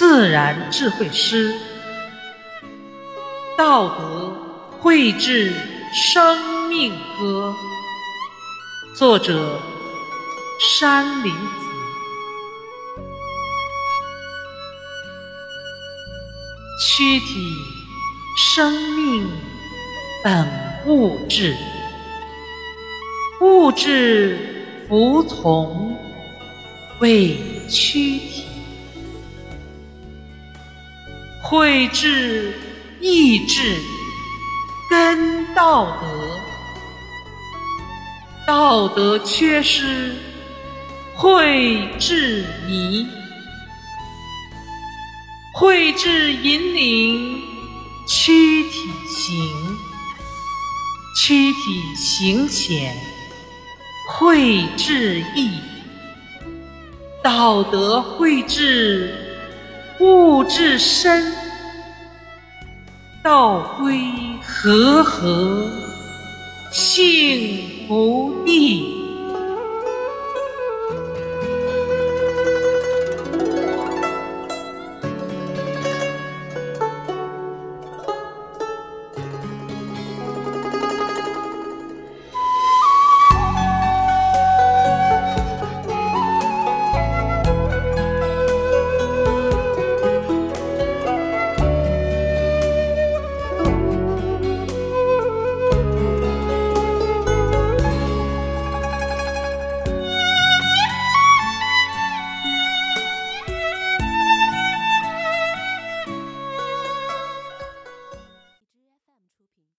自然智慧诗，道德绘制生命歌。作者：山林子。躯体生命本物质，物质服从为躯体。慧智意志根道德，道德缺失慧智迷，慧智引领躯体行，躯体行显慧智意，道德慧智物质身。道归和合，幸福地。